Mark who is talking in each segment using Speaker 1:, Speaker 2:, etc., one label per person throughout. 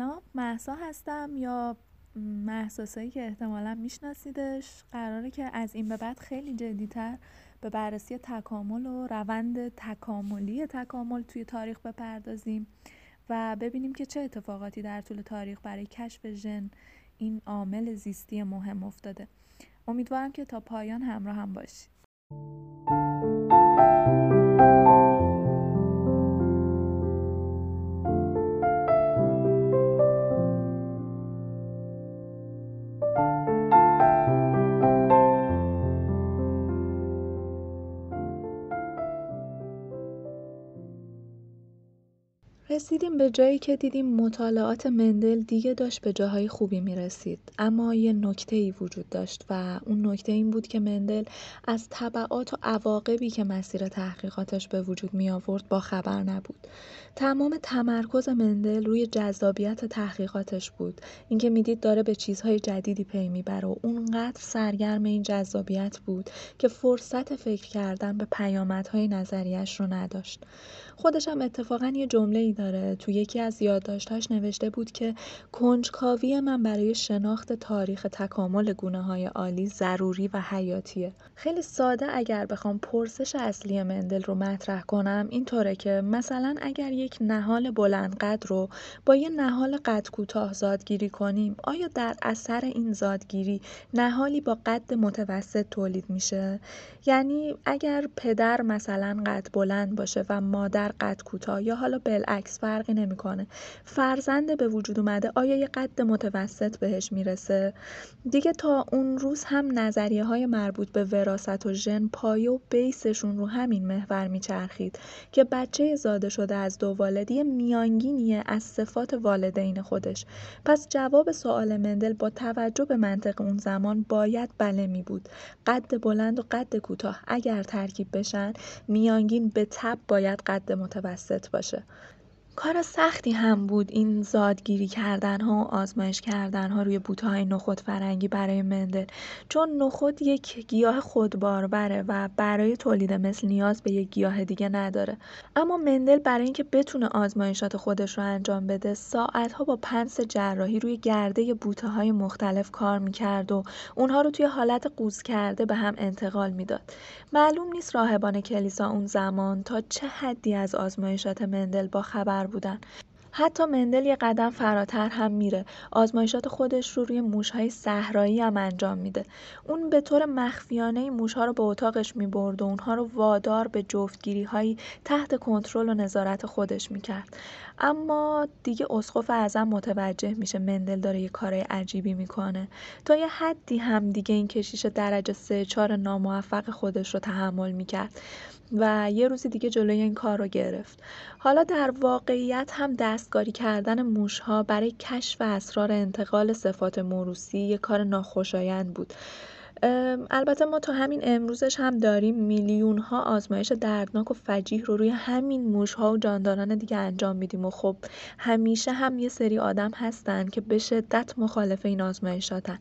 Speaker 1: سلام محسا هستم یا محساسایی که احتمالا میشناسیدش قراره که از این به بعد خیلی جدیتر به بررسی تکامل و روند تکاملی تکامل توی تاریخ بپردازیم و ببینیم که چه اتفاقاتی در طول تاریخ برای کشف ژن این عامل زیستی مهم افتاده. امیدوارم که تا پایان همراه هم باشید. رسیدیم به جایی که دیدیم مطالعات مندل دیگه داشت به جاهای خوبی می رسید. اما یه نکته ای وجود داشت و اون نکته این بود که مندل از طبعات و عواقبی که مسیر تحقیقاتش به وجود می آورد با خبر نبود. تمام تمرکز مندل روی جذابیت تحقیقاتش بود. اینکه می‌دید داره به چیزهای جدیدی پی می‌بره و اونقدر سرگرم این جذابیت بود که فرصت فکر کردن به پیامدهای نظریش رو نداشت. خودش هم اتفاقا یه جمله ای داره. تو یکی از یادداشت‌هاش نوشته بود که کنجکاوی من برای شناخت تاریخ تکامل گونه های عالی ضروری و حیاتیه. خیلی ساده اگر بخوام پرسش اصلی مندل رو مطرح کنم اینطوره که مثلا اگر یک نهال بلند قد رو با یه نهال قد کوتاه زادگیری کنیم آیا در اثر این زادگیری نهالی با قد متوسط تولید میشه؟ یعنی اگر پدر مثلا قد بلند باشه و مادر قد کوتاه یا حالا بالعکس فرقی نمی‌کنه. فرزند به وجود اومده آیا یه قد متوسط بهش می‌رسه؟ دیگه تا اون روز هم نظریه های مربوط به وراست و ژن پایه و بیسشون رو همین محور میچرخید که بچه زاده شده از دو والدی میانگینیه از صفات والدین خودش. پس جواب سوال مندل با توجه به منطق اون زمان باید بله می بود قد بلند و قد کوتاه اگر ترکیب بشن میانگین به تب باید قد متوسط باشه. کار سختی هم بود این زادگیری کردن ها و آزمایش کردن ها روی بوته های نخود فرنگی برای مندل. چون نخود یک گیاه خودباربره و برای تولید مثل نیاز به یک گیاه دیگه نداره. اما مندل برای اینکه بتونه آزمایشات خودش رو انجام بده ساعت ها با پنس جراحی روی گرده بوته های مختلف کار می‌کرد و اونها رو توی حالت قوز کرده به هم انتقال می‌داد. معلوم نیست راهبان کلیسا اون زمان تا چه حدی از آزمایشات مندل با خبر بودن. حتی مندل یه قدم فراتر هم میره. آزمایشات خودش رو روی موشهای صحرایی هم انجام میده. اون به طور مخفیانه موشها رو به اتاقش می‌برد و اونها رو وادار به جفتگیری هایی تحت کنترل و نظارت خودش می‌کرد. اما دیگه اسقف اعظم متوجه میشه مندل داره یه کارای عجیبی می‌کنه. تا یه حدی هم دیگه این کشیش درجه سه چهار ناموفق خودش رو تحمل می‌کرد و یه روزی دیگه جلوی این کار رو گرفت. حالا در واقعیت هم دستکاری کردن موشها برای کشف اسرار انتقال صفات موروسی یه کار ناخوشایند بود. البته ما تا همین امروزش هم داریم میلیون ها آزمایش دردناک و فجیح رو روی همین موش ها و جانداران دیگه انجام میدیم و خب همیشه هم یه سری آدم هستن که به شدت مخالف این آزمایشاتن.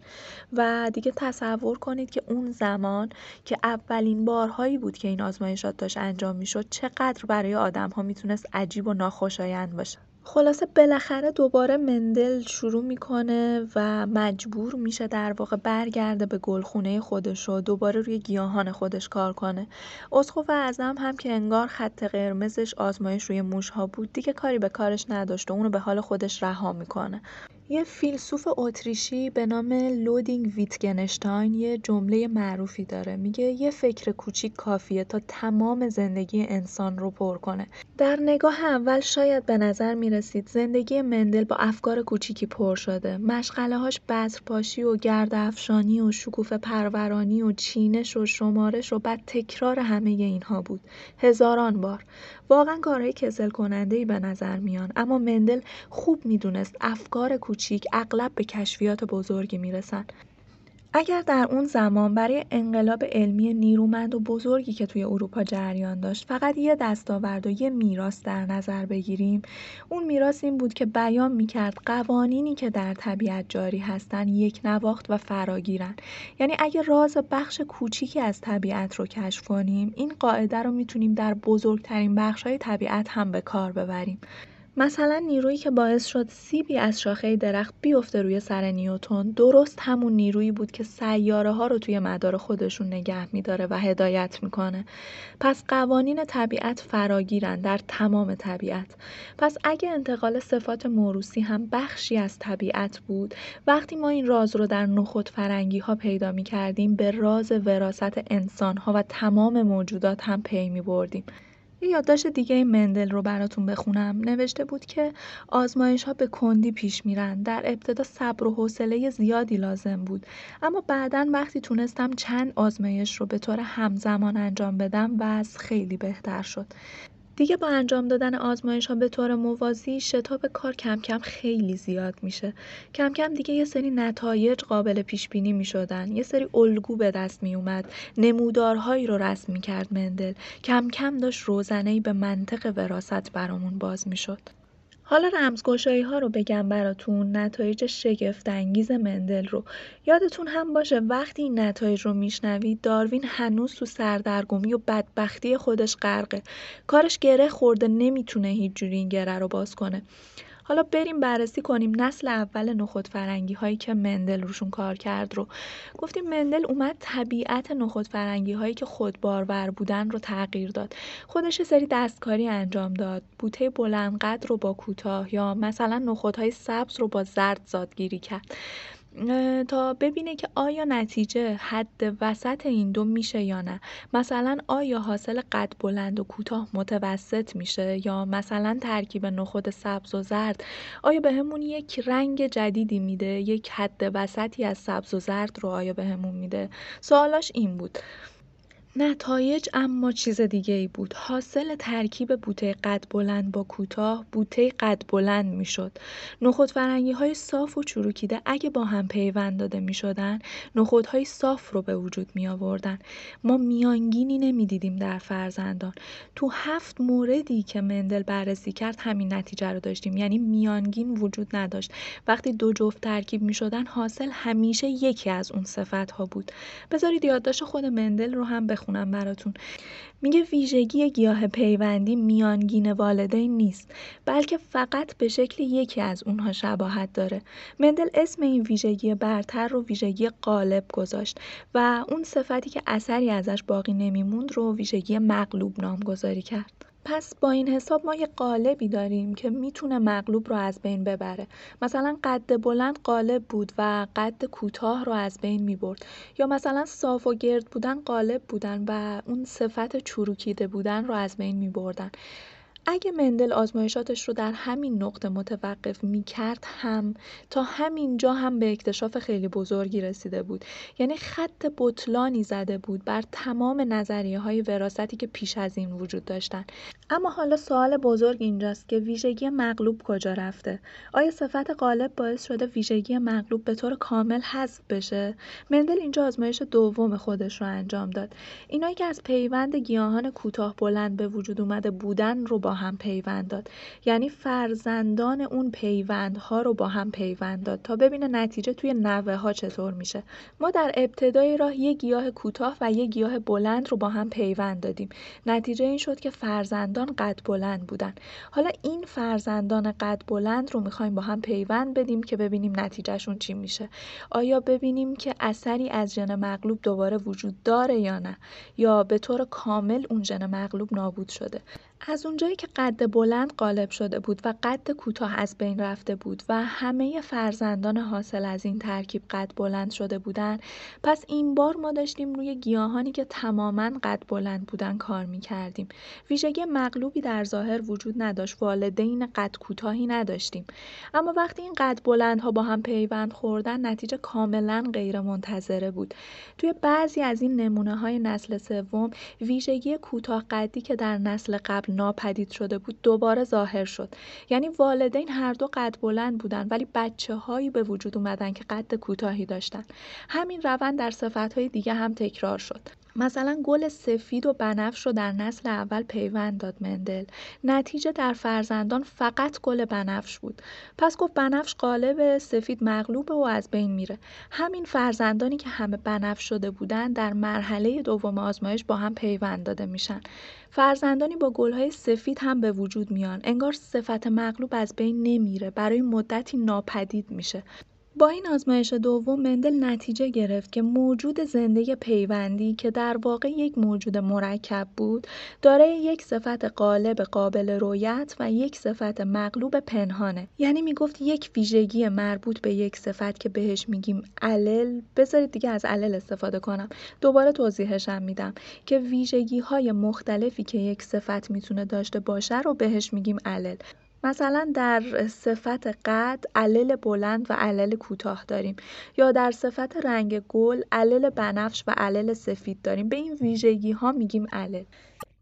Speaker 1: و دیگه تصور کنید که اون زمان که اولین بارهایی بود که این آزمایشات داشت انجام می‌شد چقدر برای آدم ها می‌تونست عجیب و ناخوشایند باشه. خلاصه بالاخره دوباره مندل شروع می‌کنه و مجبور میشه در واقع برگرده به گلخونه خودش و دوباره روی گیاهان خودش کار کنه. اسقف اعظم هم که انگار خط قرمزش آزمایش روی موشها بود دیگه کاری به کارش نداشت و اونو به حال خودش رها می‌کنه. یه فیلسوف اتریشی به نام لودویگ ویتگنشتاین یه جمله معروفی داره. میگه یه فکر کوچیک کافیه تا تمام زندگی انسان رو پر کنه. در نگاه اول شاید به نظر می‌رسید زندگی مندل با افکار کوچیکی پر شده. مشغله هاش بذرپاشی و گرد افشانی و شکوفه پرورانی و چینش و شمارش و بعد تکرار همه اینها بود. هزاران بار. واقعا کارهای کسل کننده ای به نظر میان. اما مندل خوب می‌دونست افکار کوچیک اغلب به کشفیات بزرگی می‌رسن. اگر در اون زمان برای انقلاب علمی نیرومند و بزرگی که توی اروپا جریان داشت فقط یه دستاورد و یه میراث در نظر بگیریم اون میراث این بود که بیان می‌کرد قوانینی که در طبیعت جاری هستن یک نواخت و فراگیرن. یعنی اگه راز بخش کوچیکی از طبیعت رو کشف کنیم این قاعده رو می‌تونیم در بزرگترین بخش های طبیعت هم به کار ببریم. مثلا نیرویی که باعث شد سیبی از شاخه درخت بیفته روی سر نیوتون درست همون نیرویی بود که سیاره ها رو توی مدار خودشون نگه میداره و هدایت می‌کنه. پس قوانین طبیعت فراگیرن در تمام طبیعت. پس اگه انتقال صفات موروسی هم بخشی از طبیعت بود وقتی ما این راز رو در نخود فرنگی ها پیدا می کردیم به راز وراست انسان ها و تمام موجودات هم پی می بردیم یه یادداشت دیگه مندل رو براتون بخونم. نوشته بود که آزمایش ها به کندی پیش میرن. در ابتدا صبر و حوصله زیادی لازم بود. اما بعدا وقتی تونستم چند آزمایش رو به طور همزمان انجام بدم وضع خیلی بهتر شد. دیگه با انجام دادن آزمایش ها به طور موازی شتاب کار کم کم خیلی زیاد میشه. کم کم دیگه یه سری نتایج قابل پیش بینی می شدن یه سری الگو به دست می اومد نمودارهایی رو رسم می کرد مندل. کم کم داشت روزنه به منطق وراست برامون باز می شد حالا رمزگشایی ها رو بگم براتون. نتایج شگفت انگیز مندل رو. یادتون هم باشه وقتی این نتایج رو میشنوید داروین هنوز تو سردرگمی و بدبختی خودش غرقه. کارش گره خورده نمی‌تونه هیچ جوری این گره رو باز کنه. حالا بریم بررسی کنیم نسل اول نخود فرنگی هایی که مندل روشون کار کرد رو. گفتیم مندل اومد طبیعت نخود فرنگی هایی که خود بارور بودن رو تغییر داد. خودش سری دستکاری انجام داد. بوته بلند قد رو با کوتاه یا مثلا نخودهای سبز رو با زرد زادگیری کرد. تا ببینه که آیا نتیجه حد وسط این دو میشه یا نه. مثلا آیا حاصل قد بلند و کوتاه متوسط میشه یا مثلا ترکیب نخود سبز و زرد. آیا بهمون یک رنگ جدیدی میده؟ یک حد وسطی از سبز و زرد رو آیا بهمون میده؟ سوالاش این بود. نتایج اما چیز دیگه ای بود. حاصل ترکیب بوته قد بلند با کوتاه بوته قد بلند می شد. نخود فرنگی های صاف و چروکیده اگه با هم پیوند داده می شدن های صاف رو به وجود می آوردن. ما میانگینی نمی دیدیم در فرزندان. تو هفت موردی که مندل بررسی کرد همین نتیجه رو داشتیم. یعنی میانگین وجود نداشت. وقتی دو جفت ترکیب می شدن حاصل همیشه یکی از اون صفت ها بود. بذارید یادداشت خود مندل رو هم بخونم بخونم براتون. میگه ویژگی گیاه پیوندی میانگین والدین نیست بلکه فقط به شکل یکی از اونها شباهت داره. مندل اسم این ویژگی برتر رو ویژگی قالب گذاشت و اون صفتی که اثری ازش باقی نمیموند رو ویژگی مغلوب نامگذاری کرد. پس با این حساب ما یه قالبی داریم که می‌تونه مغلوب رو از بین ببره. مثلا قد بلند قالب بود و قد کوتاه رو از بین می‌برد. یا مثلا صاف و گرد بودن قالب بودن و اون صفت چروکیده بودن رو از بین میبردن. اگه مندل آزمایشاتش رو در همین نقطه متوقف می کرد هم تا همین جا هم به اکتشاف خیلی بزرگی رسیده بود. یعنی خط بطلانی زده بود بر تمام نظریه های وراستی که پیش از این وجود داشتن. اما حالا سوال بزرگ اینجاست که ویژگی مغلوب کجا رفته؟ آیا صفت غالب باعث شده ویژگی مغلوب به طور کامل حذف بشه؟ مندل اینجا آزمایش دوم خودش رو انجام داد. اینایی که از پیوند گیاهان کوتاه بلند به وجود اومده بودن رو با هم پیوند داد. یعنی فرزندان اون پیوندها رو با هم پیوند داد تا ببینه نتیجه توی نوه ها چطور میشه. ما در ابتدای راه یه گیاه کوتاه و یه گیاه بلند رو با هم پیوند دادیم. نتیجه این شد که فرزندان قد بلند بودن. حالا این فرزندان قد بلند رو می‌خوایم با هم پیوند بدیم که ببینیم نتیجهشون چی میشه. آیا ببینیم که اثری از ژن مغلوب دوباره وجود داره یا نه؟ یا به طور کامل اون ژن مغلوب نابود شده؟ از اونجایی که قد بلند غالب شده بود و قد کوتاه از بین رفته بود و همه فرزندان حاصل از این ترکیب قد بلند شده بودند پس این بار ما داشتیم روی گیاهانی که تماما قد بلند بودن کار می کردیم ویژگی مغلوبی در ظاهر وجود نداشت والدین قد کوتاهی نداشتیم. اما وقتی این قد بلندها با هم پیوند خوردن نتیجه کاملا غیر منتظره بود. توی بعضی از این نمونه های نسل سوم ویژگی کوتاه قدی که در نسل قبل ناپدید شده بود دوباره ظاهر شد. یعنی والدین هر دو قد بلند بودن ولی بچه هایی به وجود اومدن که قد کوتاهی داشتن. همین روند در صفت های دیگه هم تکرار شد. مثلا گل سفید و بنفش رو در نسل اول پیوند داد مندل. نتیجه در فرزندان فقط گل بنفش بود. پس گفت بنفش قالب سفید مغلوبه و از بین میره. همین فرزندانی که همه بنفش شده بودن در مرحله دوم آزمایش با هم پیوند داده میشن. فرزندانی با گلهای سفید هم به وجود میان. انگار صفت مغلوب از بین نمیره. برای مدتی ناپدید میشه. با این آزمایش دوم مندل نتیجه گرفت که موجود زنده پیوندی که در واقع یک موجود مرکب بود دارای یک صفت قالب قابل رویت و یک صفت مغلوب پنهانه. یعنی می‌گفت یک ویژگی مربوط به یک صفت که بهش میگیم علل. بذارید دیگه از علل استفاده کنم. دوباره توضیحشم میدم که ویژگی های مختلفی که یک صفت می‌تونه داشته باشه رو بهش میگیم علل. مثلا در صفت قد علل بلند و علل کوتاه داریم یا در صفت رنگ گل علل بنفش و علل سفید داریم. به این ویژگی ها میگیم علل.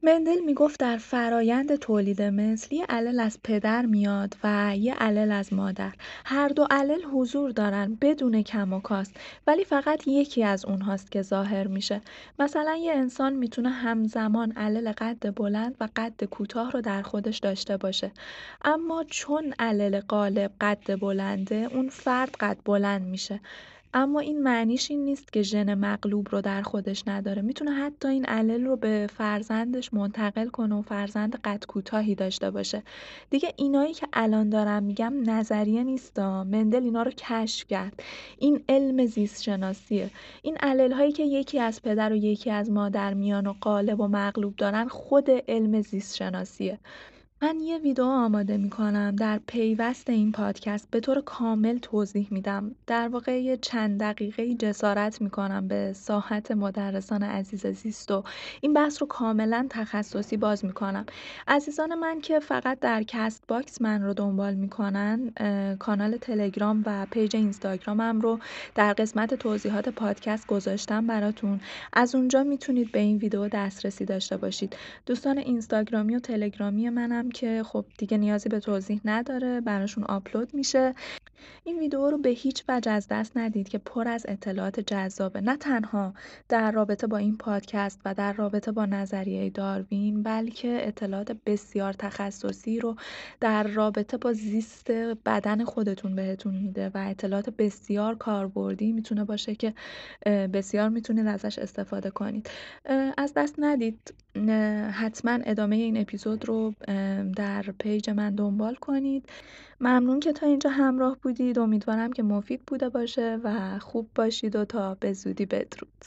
Speaker 1: مندل می‌گفت در فرایند تولید مثل یه علل از پدر میاد و یه علل از مادر. هر دو علل حضور دارن بدون کم و کاست ولی فقط یکی از اونهاست که ظاهر میشه. مثلا یه انسان می‌تونه همزمان علل قد بلند و قد کوتاه رو در خودش داشته باشه. اما چون علل غالب قد بلنده اون فرد قد بلند میشه. اما این معنیش این نیست که ژن مغلوب رو در خودش نداره. می‌تونه حتی این علل رو به فرزندش منتقل کنه و فرزند قد کوتاهی داشته باشه. دیگه اینایی که الان دارم میگم نظریه نیستا مندل اینا رو کشف کرد. این علم زیست شناسیه این الل هایی که یکی از پدر و یکی از مادر میان و غالب و مغلوب دارن خود علم زیست شناسیه من یه ویدیو آماده می‌کنم در پیوست این پادکست به طور کامل توضیح میدم. در واقع یه چند دقیقه جسارت می‌کنم به ساحت مدرسان عزیز زیست و این بحث رو کاملا تخصصی باز می‌کنم. عزیزان من که فقط در Castbox من رو دنبال می‌کنن کانال تلگرام و page اینستاگرامم رو در قسمت توضیحات پادکست گذاشتم براتون. از اونجا می‌تونید به این ویدیو دسترسی داشته باشید. دوستان اینستاگرامی و تلگرامی منم که خب دیگه نیازی به توضیح نداره براشون آپلود میشه. این ویدیو رو به هیچ وجه از دست ندید که پر از اطلاعات جذابه. نه تنها در رابطه با این پادکست و در رابطه با نظریه داروین بلکه اطلاعات بسیار تخصصی رو در رابطه با زیست بدن خودتون بهتون میده و اطلاعات بسیار کاربردی می‌تونه باشه که بسیار می‌تونید ازش استفاده کنید. از دست ندید حتما ادامه این اپیزود رو در پیج من دنبال کنید. ممنون که تا اینجا همراه بودید. امیدوارم که مفید بوده باشه و خوب باشید و تا به زودی بدرود.